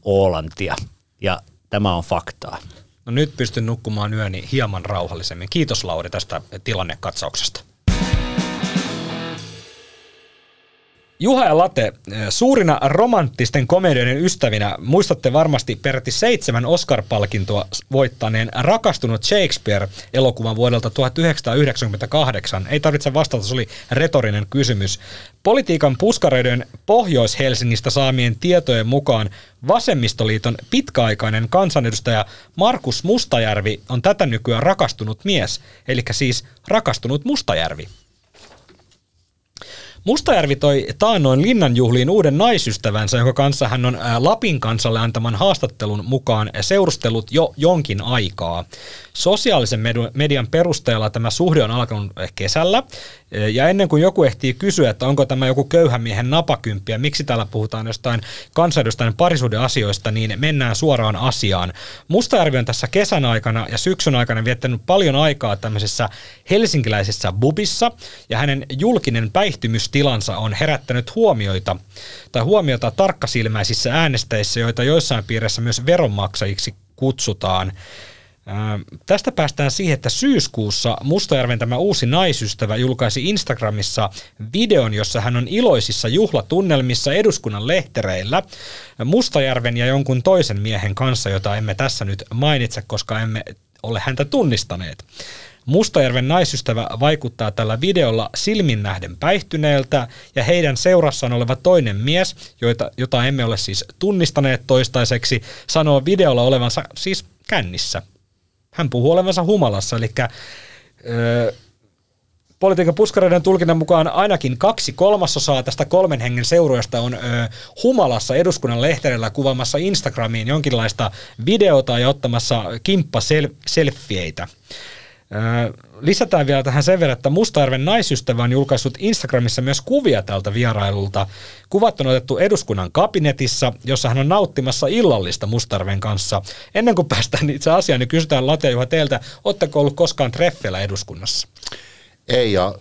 Speaker 4: Oolantia. Ja tämä on faktaa.
Speaker 3: No nyt pystyn nukkumaan yöni hieman rauhallisemmin. Kiitos Lauri tästä tilannekatsauksesta. Juha ja Late, suurina romanttisten komedioiden ystävinä muistatte varmasti peräti seitsemän Oscar-palkintoa voittaneen Rakastunut Shakespeare-elokuvan vuodelta 1998. Ei tarvitse vastata, se oli retorinen kysymys. Politiikan puskareiden Pohjois-Helsingistä saamien tietojen mukaan Vasemmistoliiton pitkäaikainen kansanedustaja Markus Mustajärvi on tätä nykyään rakastunut mies, eli siis rakastunut Mustajärvi. Mustajärvi toi taannoin linnanjuhliin uuden naisystävänsä, jonka kanssa hän on Lapin kansalle antaman haastattelun mukaan seurustellut jo jonkin aikaa. Sosiaalisen median perusteella tämä suhde on alkanut kesällä, ja ennen kuin joku ehtii kysyä, että onko tämä joku köyhän miehen napakymppi ja miksi täällä puhutaan jostain kansanedustajan parisuhdeasioista, niin mennään suoraan asiaan. Mustajärvi on tässä kesän aikana ja syksyn aikana viettänyt paljon aikaa tämmöisessä helsinkiläisessä bubissa, ja hänen julkinen päihtymystilansa on herättänyt huomioita tai huomiota tarkkasilmäisissä äänestäjissä, joita joissain piirissä myös veronmaksajiksi kutsutaan. Tästä päästään siihen, että syyskuussa Mustajärven tämä uusi naisystävä julkaisi Instagramissa videon, jossa hän on iloisissa juhlatunnelmissa eduskunnan lehtereillä Mustajärven ja jonkun toisen miehen kanssa, jota emme tässä nyt mainitse, koska emme ole häntä tunnistaneet. Mustajärven naisystävä vaikuttaa tällä videolla silmin nähden päihtyneeltä ja heidän seurassaan oleva toinen mies, joita, jota emme ole siis tunnistaneet toistaiseksi, sanoo videolla olevansa siis kännissä. Hän puhuu olevansa humalassa, eli öö, politiikan puskareiden tulkinnan mukaan ainakin kaksi kolmasosaa tästä kolmen hengen seurueesta on ö, humalassa eduskunnan lehterillä kuvaamassa Instagramiin jonkinlaista videota ja ottamassa kimppa-selfieitä. Lisätään vielä tähän sen verran, että Mustajärven naisystävä on julkaissut Instagramissa myös kuvia tältä vierailulta. Kuvat on otettu eduskunnan kabinetissa, jossa hän on nauttimassa illallista Mustajärven kanssa. Ennen kuin päästään itse asiaan, niin kysytään Latia Juha teiltä, oletteko ollut koskaan treffeillä eduskunnassa?
Speaker 5: Ei, ja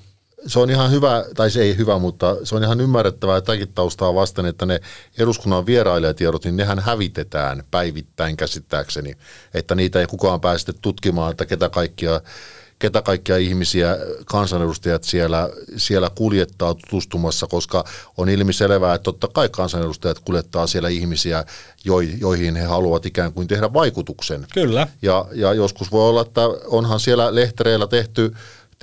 Speaker 5: se on ihan hyvä, tai se ei hyvä, mutta se on ihan ymmärrettävää tätäkin taustaa vasten, että ne eduskunnan vierailijatiedot, niin nehän hävitetään päivittäin käsittääkseni, että niitä ei kukaan päästä tutkimaan, että ketä kaikkia, ketä kaikkia ihmisiä kansanedustajat siellä, siellä kuljettaa tutustumassa, koska on ilmiselvää, että totta kai kansanedustajat kuljettaa siellä ihmisiä, joihin he haluavat ikään kuin tehdä vaikutuksen.
Speaker 3: Kyllä.
Speaker 5: Ja, ja joskus voi olla, että onhan siellä lehtereillä tehty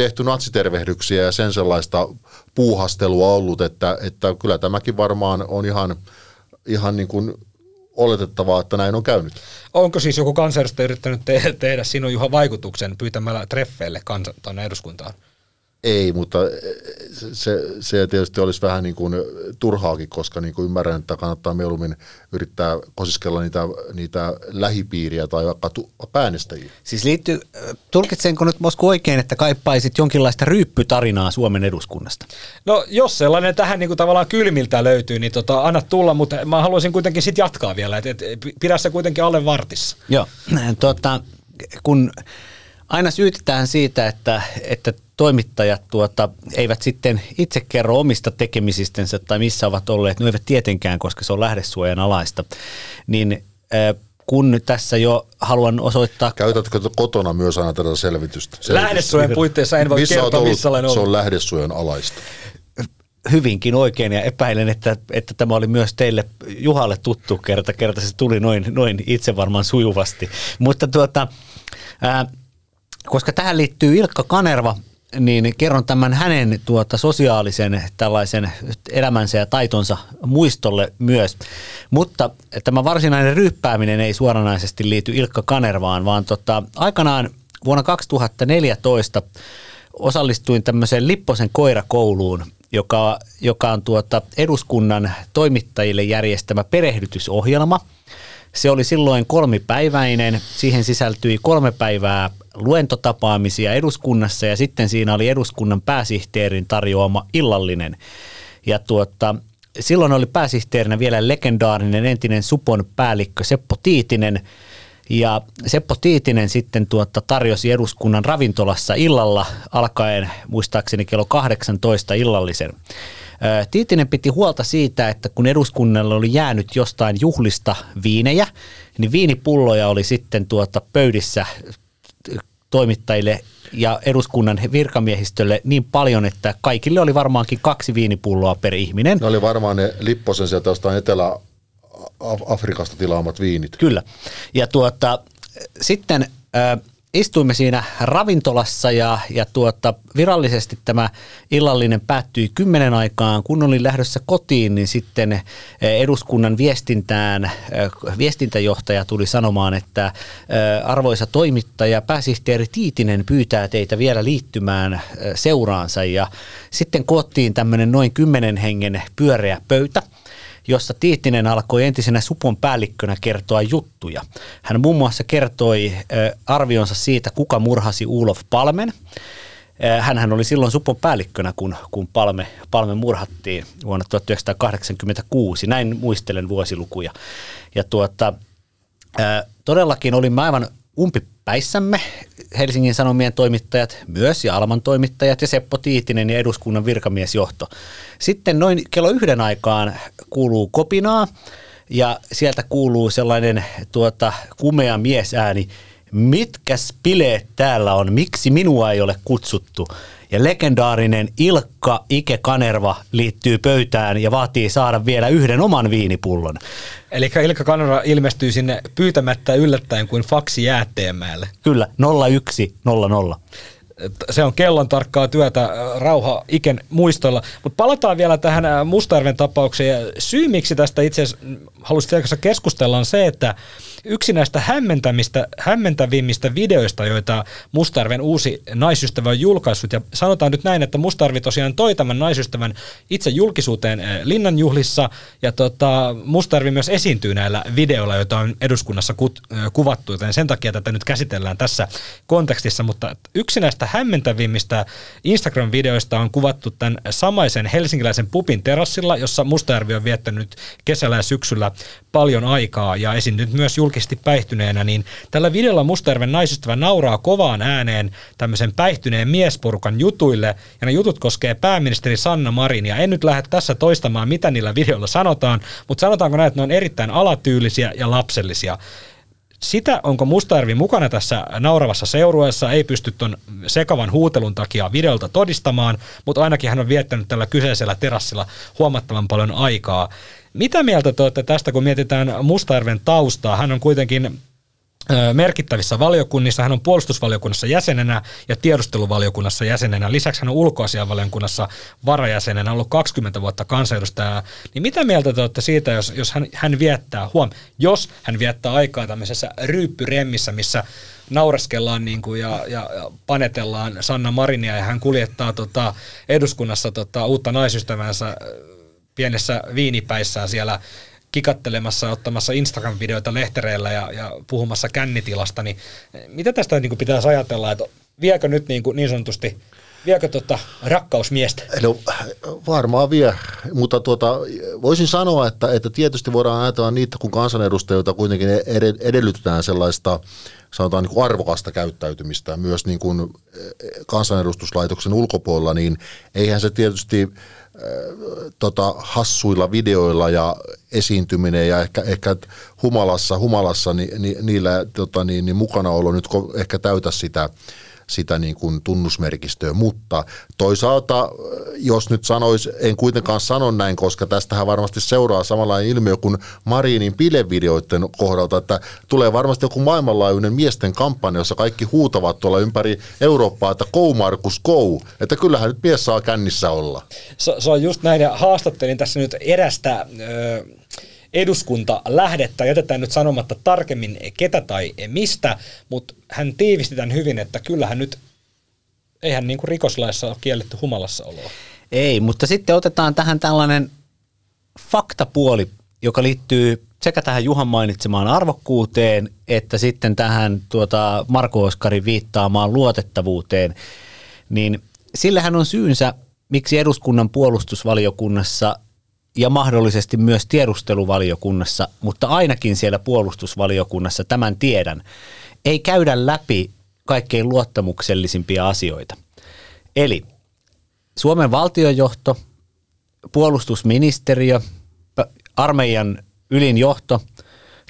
Speaker 5: tehty natsitervehdyksiä ja sen sellaista puuhastelua ollut, että, että kyllä tämäkin varmaan on ihan, ihan niin kuin oletettavaa, että näin on käynyt.
Speaker 3: Onko siis joku kansanedustaja yrittänyt te- tehdä sinun Juha vaikutuksen pyytämällä treffeille kansan tuonne eduskuntaan?
Speaker 5: Ei, mutta se, se tietysti olisi vähän niin kuin turhaakin, koska niin kuin ymmärrän, että kannattaa mieluummin yrittää kosiskella niitä, niitä lähipiiriä tai vaikka äänestäjiä.
Speaker 4: Siis liittyy, tulkitsenko nyt Mosku oikein, että kaipaisit jonkinlaista ryyppytarinaa Suomen eduskunnasta?
Speaker 3: No jos sellainen tähän niin kuin tavallaan kylmiltä löytyy, niin tota, anna tulla, mutta mä haluaisin kuitenkin sitten jatkaa vielä, että et, pidä se kuitenkin alle vartissa.
Speaker 4: Joo, tota, *clears throat* kun aina syytetään siitä, että, että toimittajat tuota, eivät sitten itse kerro omista tekemisistänsä tai missä ovat olleet, no eivät tietenkään, koska se on lähdesuojan alaista, niin kun tässä jo haluan osoittaa...
Speaker 5: Käytätkö kotona myös aina tätä selvitystä? selvitystä?
Speaker 3: Lähdesuojan puitteissa en voi
Speaker 5: missä
Speaker 3: kertoa, missä olen ollut.
Speaker 5: Se on lähdesuojan alaista.
Speaker 4: Hyvinkin oikein ja epäilen, että, että tämä oli myös teille Juhalle tuttu kerta, kerta se tuli noin, noin itse varmaan sujuvasti. Mutta tuota, ää, koska tähän liittyy Ilkka Kanerva, niin kerron tämän hänen tuota sosiaalisen tällaisen elämänsä ja taitonsa muistolle myös. Mutta tämä varsinainen ryppääminen ei suoranaisesti liity Ilkka Kanervaan, vaan tota, aikanaan vuonna 2014 osallistuin tämmöiseen Lipposen koirakouluun, joka, joka on tuota eduskunnan toimittajille järjestämä perehdytysohjelma – se oli silloin kolmipäiväinen. Siihen sisältyi kolme päivää luentotapaamisia eduskunnassa ja sitten siinä oli eduskunnan pääsihteerin tarjoama illallinen. Ja tuota, silloin oli pääsihteerinä vielä legendaarinen entinen Supon päällikkö Seppo Tiitinen. Ja Seppo Tiitinen sitten tuota tarjosi eduskunnan ravintolassa illalla alkaen muistaakseni kello 18 illallisen. Tiitinen piti huolta siitä, että kun eduskunnalle oli jäänyt jostain juhlista viinejä, niin viinipulloja oli sitten tuota pöydissä toimittajille ja eduskunnan virkamiehistölle niin paljon, että kaikille oli varmaankin kaksi viinipulloa per ihminen.
Speaker 5: Ne oli varmaan ne Lipposen sieltä jostain Etelä-Afrikasta tilaamat viinit.
Speaker 4: Kyllä. Ja tuota, sitten istuimme siinä ravintolassa ja, ja tuota, virallisesti tämä illallinen päättyi kymmenen aikaan. Kun olin lähdössä kotiin, niin sitten eh, eduskunnan viestintään eh, viestintäjohtaja tuli sanomaan, että eh, arvoisa toimittaja, pääsihteeri Tiitinen pyytää teitä vielä liittymään seuraansa ja sitten koottiin tämmöinen noin kymmenen hengen pyöreä pöytä – jossa Tiittinen alkoi entisenä Supon päällikkönä kertoa juttuja. Hän muun muassa kertoi arvionsa siitä, kuka murhasi Ulof Palmen. Hänhän oli silloin Supon päällikkönä, kun, kun Palme, Palme murhattiin vuonna 1986. Näin muistelen vuosilukuja. Ja tuota, todellakin olimme aivan umpipäissämme Helsingin Sanomien toimittajat myös ja Alman toimittajat ja Seppo Tiitinen ja eduskunnan virkamiesjohto. Sitten noin kello yhden aikaan kuuluu kopinaa ja sieltä kuuluu sellainen tuota, kumea miesääni, mitkäs bileet täällä on, miksi minua ei ole kutsuttu? Ja legendaarinen Ilkka Ike Kanerva liittyy pöytään ja vaatii saada vielä yhden oman viinipullon.
Speaker 3: Eli Ilkka Kanerva ilmestyy sinne pyytämättä yllättäen kuin faksi jäätteenmäelle.
Speaker 4: Kyllä, 0100
Speaker 3: se on kellon tarkkaa työtä äh, rauha Iken muistolla. Mutta palataan vielä tähän äh, Mustajärven tapaukseen. Syy, miksi tästä itse asiassa mm, haluaisin keskustella, on se, että yksi näistä hämmentämistä, hämmentävimmistä videoista, joita Mustarven uusi naisystävä on julkaissut, ja sanotaan nyt näin, että Mustarvi tosiaan toi tämän naisystävän itse julkisuuteen eh, linnanjuhlissa, ja tota, Mustarvi myös esiintyy näillä videoilla, joita on eduskunnassa kut, eh, kuvattu, joten sen takia tätä nyt käsitellään tässä kontekstissa, mutta yksi näistä hämmentävimmistä Instagram-videoista on kuvattu tämän samaisen helsinkiläisen pupin terassilla, jossa Mustajärvi on viettänyt kesällä ja syksyllä paljon aikaa ja esiintynyt myös jul- julkisesti päihtyneenä, niin tällä videolla Mustajärven naisystävä nauraa kovaan ääneen tämmöisen päihtyneen miesporukan jutuille, ja ne jutut koskee pääministeri Sanna Marinia. En nyt lähde tässä toistamaan, mitä niillä videoilla sanotaan, mutta sanotaanko näin, että ne on erittäin alatyylisiä ja lapsellisia. Sitä, onko Mustajärvi mukana tässä nauravassa seurueessa, ei pysty tuon sekavan huutelun takia videolta todistamaan, mutta ainakin hän on viettänyt tällä kyseisellä terassilla huomattavan paljon aikaa. Mitä mieltä te olette tästä, kun mietitään Mustajärven taustaa? Hän on kuitenkin merkittävissä valiokunnissa. Hän on puolustusvaliokunnassa jäsenenä ja tiedusteluvaliokunnassa jäsenenä. Lisäksi hän on ulkoasianvaliokunnassa varajäsenenä, ollut 20 vuotta kansanedustajaa. Niin mitä mieltä te olette siitä, jos, jos hän, hän viettää, huom, jos hän viettää aikaa tämmöisessä ryyppyremmissä, missä naureskellaan niin kuin ja, ja, ja, panetellaan Sanna Marinia ja hän kuljettaa tota, eduskunnassa tota, uutta naisystävänsä pienessä viinipäissään siellä kikattelemassa, ottamassa Instagram-videoita lehtereillä ja, ja puhumassa kännitilasta, niin mitä tästä niin kuin pitäisi ajatella, että viekö nyt niin, kuin niin sanotusti Viekö tota rakkausmiestä?
Speaker 5: No, varmaan vie, mutta tuota, voisin sanoa, että, että tietysti voidaan ajatella niitä, kun kansanedustajilta kuitenkin edellytetään sellaista sanotaan niin kuin arvokasta käyttäytymistä myös niin kuin kansanedustuslaitoksen ulkopuolella, niin eihän se tietysti tota, hassuilla videoilla ja esiintyminen ja ehkä, ehkä humalassa, humalassa ni, ni, niillä tota, niin, niin mukanaolo nyt ehkä täytä sitä sitä niin kuin tunnusmerkistöä, mutta toisaalta, jos nyt sanois, en kuitenkaan sano näin, koska tästähän varmasti seuraa samanlainen ilmiö kuin Marinin bilevideoiden kohdalta, että tulee varmasti joku maailmanlaajuinen miesten kampanja, jossa kaikki huutavat tuolla ympäri Eurooppaa, että go Markus go, että kyllähän nyt mies saa kännissä olla.
Speaker 3: Se, se on just näin, ja haastattelin tässä nyt erästä... Öö eduskunta lähdettä. Jätetään nyt sanomatta tarkemmin ketä tai mistä, mutta hän tiivisti tämän hyvin, että kyllähän nyt, eihän niin kuin rikoslaissa ole kielletty humalassa oloa.
Speaker 4: Ei, mutta sitten otetaan tähän tällainen faktapuoli, joka liittyy sekä tähän Juhan mainitsemaan arvokkuuteen, että sitten tähän tuota Marko Oskarin viittaamaan luotettavuuteen, niin sillähän on syynsä, miksi eduskunnan puolustusvaliokunnassa ja mahdollisesti myös tiedusteluvaliokunnassa, mutta ainakin siellä puolustusvaliokunnassa, tämän tiedän, ei käydä läpi kaikkein luottamuksellisimpia asioita. Eli Suomen valtiojohto, puolustusministeriö, armeijan ylin johto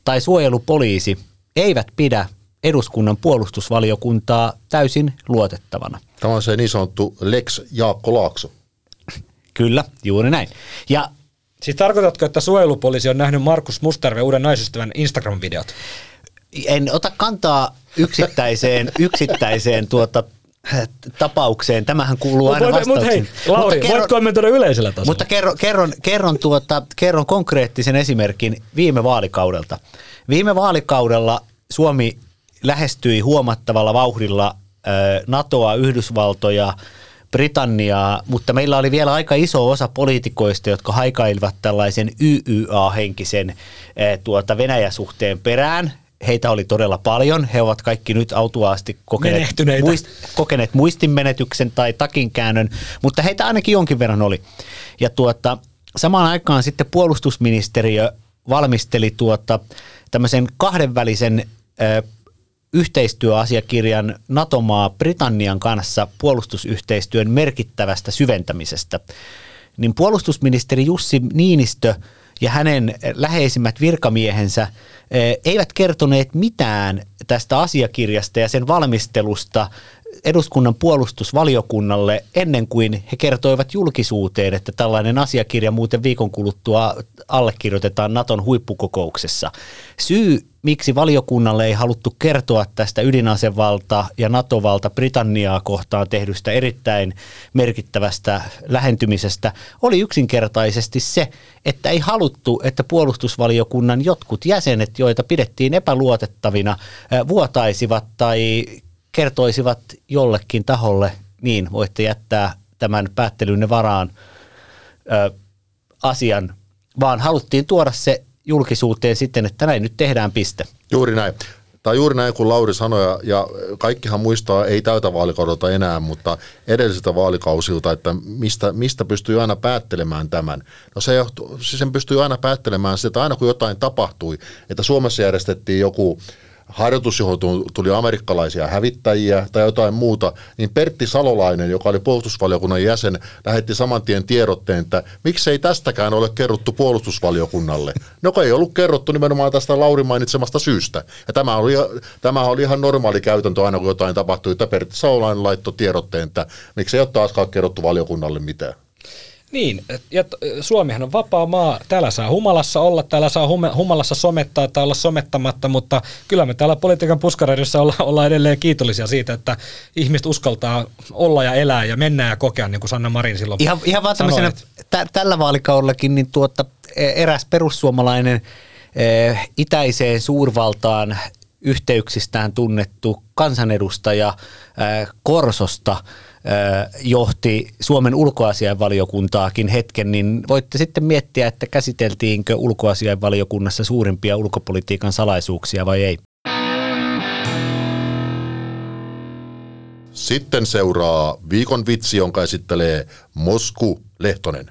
Speaker 4: tai suojelupoliisi eivät pidä eduskunnan puolustusvaliokuntaa täysin luotettavana.
Speaker 5: Tämä on se niin sanottu Lex Jaakko Laakso.
Speaker 4: Kyllä, juuri näin. Ja
Speaker 3: Siis tarkoitatko, että suojelupoliisi on nähnyt Markus Mustarve uuden naisystävän Instagram-videot?
Speaker 4: En ota kantaa yksittäiseen, *laughs* yksittäiseen tuota, tapaukseen. Tämähän kuuluu aina
Speaker 3: Mutta mut
Speaker 4: vastauksiin.
Speaker 3: hei, Lauri,
Speaker 4: Mutta kerro-
Speaker 3: voit kommentoida yleisellä tasolla?
Speaker 4: mutta kerron, kerron, kerron, tuota, kerron konkreettisen esimerkin viime vaalikaudelta. Viime vaalikaudella Suomi lähestyi huomattavalla vauhdilla ö, NATOa, Yhdysvaltoja, Britanniaa, mutta meillä oli vielä aika iso osa poliitikoista, jotka haikailivat tällaisen YYA-henkisen ö, tuota Venäjä-suhteen perään. Heitä oli todella paljon. He ovat kaikki nyt autuaasti kokeneet, muist, kokeneet muistinmenetyksen tai takinkäännön, mutta heitä ainakin jonkin verran oli. Ja tuota, samaan aikaan sitten puolustusministeriö valmisteli tuota, tämmöisen kahdenvälisen ö, yhteistyöasiakirjan NATO-maa Britannian kanssa puolustusyhteistyön merkittävästä syventämisestä. Niin puolustusministeri Jussi Niinistö ja hänen läheisimmät virkamiehensä eh, eivät kertoneet mitään tästä asiakirjasta ja sen valmistelusta eduskunnan puolustusvaliokunnalle ennen kuin he kertoivat julkisuuteen, että tällainen asiakirja muuten viikon kuluttua allekirjoitetaan Naton huippukokouksessa. Syy, miksi valiokunnalle ei haluttu kertoa tästä ydinasevalta ja NATO-valta Britanniaa kohtaan tehdystä erittäin merkittävästä lähentymisestä, oli yksinkertaisesti se, että ei haluttu, että puolustusvaliokunnan jotkut jäsenet, joita pidettiin epäluotettavina, vuotaisivat tai kertoisivat jollekin taholle, niin voitte jättää tämän päättelynne varaan ö, asian, vaan haluttiin tuoda se julkisuuteen sitten, että näin nyt tehdään piste.
Speaker 5: Juuri näin. Tai juuri näin kuin Lauri sanoi, ja, kaikkihan muistaa, ei täytä vaalikaudelta enää, mutta edellisiltä vaalikausilta, että mistä, mistä pystyy aina päättelemään tämän. No se johtuu, siis sen pystyy aina päättelemään sitä, että aina kun jotain tapahtui, että Suomessa järjestettiin joku harjoitus, johon tu- tuli amerikkalaisia hävittäjiä tai jotain muuta, niin Pertti Salolainen, joka oli puolustusvaliokunnan jäsen, lähetti saman tien tiedotteen, että miksei tästäkään ole kerrottu puolustusvaliokunnalle. No ei ollut kerrottu nimenomaan tästä Lauri mainitsemasta syystä. Ja tämä oli, tämä oli ihan normaali käytäntö aina, kun jotain tapahtui, että Pertti Salolainen laittoi tiedotteen, että miksei ole taaskaan kerrottu valiokunnalle mitään.
Speaker 3: Niin, ja Suomihan on vapaa maa. Täällä saa humalassa olla, täällä saa hume, humalassa somettaa tai olla somettamatta, mutta kyllä me täällä politiikan puskareidissa olla, ollaan edelleen kiitollisia siitä, että ihmiset uskaltaa olla ja elää ja mennä ja kokea, niin kuin Sanna Marin silloin
Speaker 4: Ihan, ihan vaan tämmöisenä, tä, tällä vaalikaudellakin niin tuota, e- eräs perussuomalainen e, itäiseen suurvaltaan yhteyksistään tunnettu kansanedustaja e, Korsosta johti Suomen ulkoasiainvaliokuntaakin hetken, niin voitte sitten miettiä, että käsiteltiinkö ulkoasiainvaliokunnassa suurimpia ulkopolitiikan salaisuuksia vai ei.
Speaker 5: Sitten seuraa viikon vitsi, jonka esittelee Mosku Lehtonen.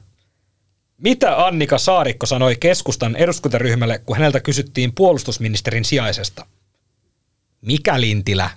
Speaker 3: Mitä Annika Saarikko sanoi keskustan eduskuntaryhmälle, kun häneltä kysyttiin puolustusministerin sijaisesta? Mikä Lintilä?